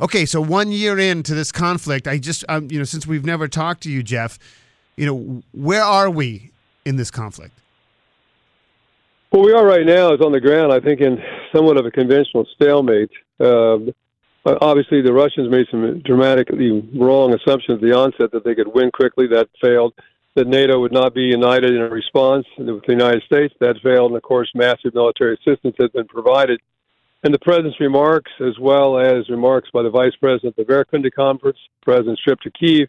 Okay, so one year into this conflict, I just, um, you know, since we've never talked to you, Jeff, you know, where are we in this conflict? Where we are right now is on the ground, I think, in somewhat of a conventional stalemate. Uh, obviously, the Russians made some dramatically wrong assumptions at the onset that they could win quickly. That failed. That NATO would not be united in a response with the United States. That failed. And, of course, massive military assistance has been provided and the president's remarks, as well as remarks by the vice president at the Verkhovna conference, president's trip to Kiev,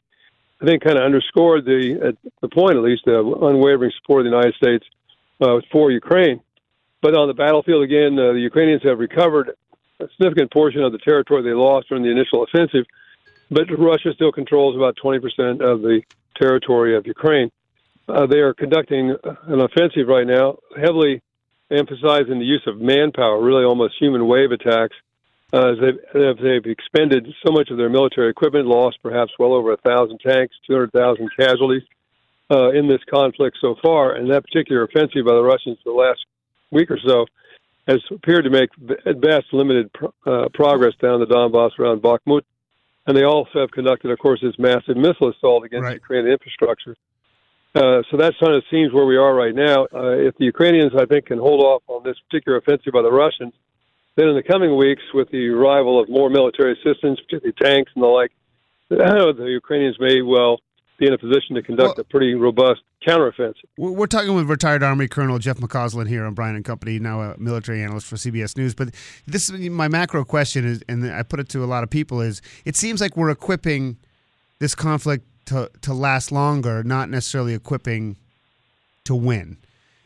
I think kind of underscored the, at the point at least, the unwavering support of the United States uh, for Ukraine. But on the battlefield again, uh, the Ukrainians have recovered a significant portion of the territory they lost during the initial offensive, but Russia still controls about 20% of the territory of Ukraine. Uh, they are conducting an offensive right now, heavily emphasizing the use of manpower, really almost human wave attacks, uh, as they've, they've expended so much of their military equipment, lost perhaps well over a thousand tanks, 200,000 casualties uh, in this conflict so far. And that particular offensive by the Russians the last week or so has appeared to make, at best, limited uh, progress down the Donbass around Bakhmut. And they also have conducted, of course, this massive missile assault against right. Ukrainian infrastructure. Uh, so that's kind of seems where we are right now. Uh, if the Ukrainians, I think, can hold off on this particular offensive by the Russians, then in the coming weeks, with the arrival of more military assistance, particularly tanks and the like, the Ukrainians may well be in a position to conduct well, a pretty robust counteroffensive. We're talking with retired Army Colonel Jeff McCausland here on Brian and Company, now a military analyst for CBS News. But this, my macro question is, and I put it to a lot of people, is it seems like we're equipping this conflict to to last longer, not necessarily equipping to win.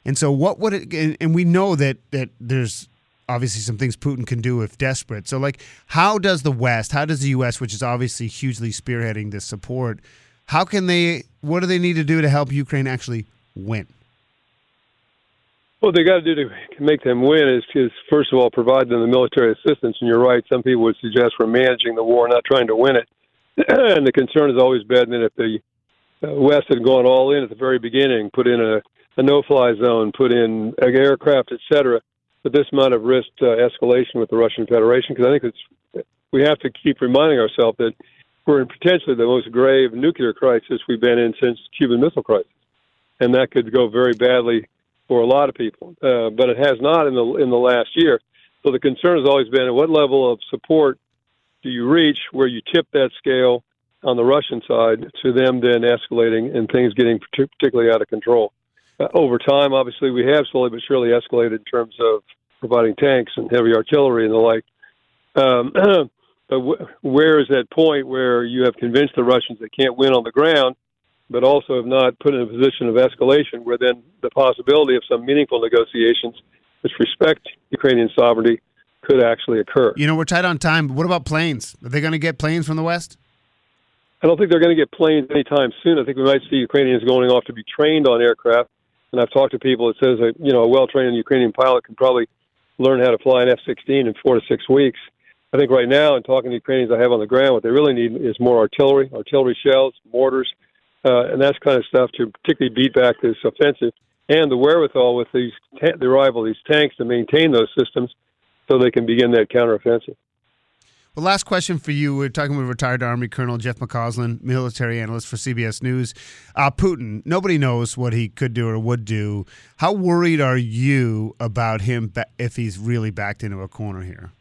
And so, what would it? And, we know that that there's obviously some things Putin can do if desperate. So, like, how does the West, how does the U.S., which is obviously hugely spearheading this support, how can they? What do they need to do to help Ukraine actually win? What they got to do to make them win is, is first of all provide them the military assistance. And you're right; some people would suggest we're managing the war, not trying to win it. and the concern has always been that if the uh, West had gone all in at the very beginning, put in a, a no-fly zone, put in aircraft, etc., that this might have risked uh, escalation with the Russian Federation. Because I think it's we have to keep reminding ourselves that we're in potentially the most grave nuclear crisis we've been in since the Cuban Missile Crisis, and that could go very badly for a lot of people. Uh, but it has not in the in the last year. So the concern has always been at what level of support do you reach where you tip that scale on the Russian side to them then escalating and things getting particularly out of control? Uh, over time, obviously, we have slowly but surely escalated in terms of providing tanks and heavy artillery and the like. Um, but w- where is that point where you have convinced the Russians they can't win on the ground, but also have not put in a position of escalation where then the possibility of some meaningful negotiations which respect Ukrainian sovereignty could actually occur. You know, we're tight on time, but what about planes? Are they going to get planes from the West? I don't think they're going to get planes anytime soon. I think we might see Ukrainians going off to be trained on aircraft. And I've talked to people that says that, you know, a well-trained Ukrainian pilot can probably learn how to fly an F-16 in four to six weeks. I think right now, in talking to Ukrainians I have on the ground, what they really need is more artillery, artillery shells, mortars, uh, and that kind of stuff to particularly beat back this offensive, and the wherewithal with these ta- the arrival of these tanks to maintain those systems so they can begin that counteroffensive. Well, last question for you. We're talking with retired Army Colonel Jeff McCausland, military analyst for CBS News. Uh, Putin, nobody knows what he could do or would do. How worried are you about him if he's really backed into a corner here?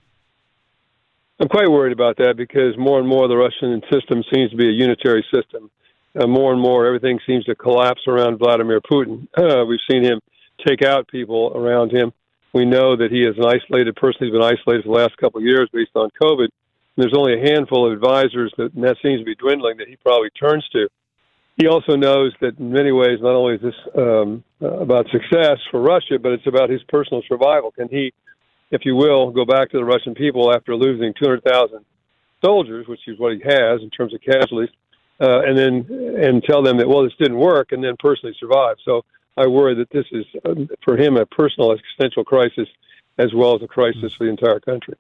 I'm quite worried about that because more and more the Russian system seems to be a unitary system. Uh, more and more, everything seems to collapse around Vladimir Putin. Uh, we've seen him take out people around him we know that he is an isolated person. He's been isolated for the last couple of years based on COVID. And there's only a handful of advisors that, and that seems to be dwindling that he probably turns to. He also knows that in many ways, not only is this um, uh, about success for Russia, but it's about his personal survival. Can he, if you will, go back to the Russian people after losing 200,000 soldiers, which is what he has in terms of casualties, uh, and then and tell them that well this didn't work, and then personally survive. So I worry that this is um, for him a personal existential crisis as well as a crisis for the entire country.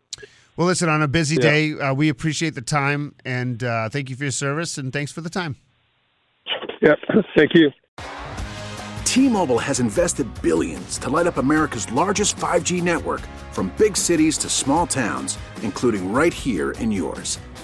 Well, listen, on a busy Yeah. day, uh, we appreciate the time and uh, thank you for your service and thanks for the time. Yeah, thank you. T-Mobile has invested billions to light up America's largest 5G network from big cities to small towns, including right here in yours.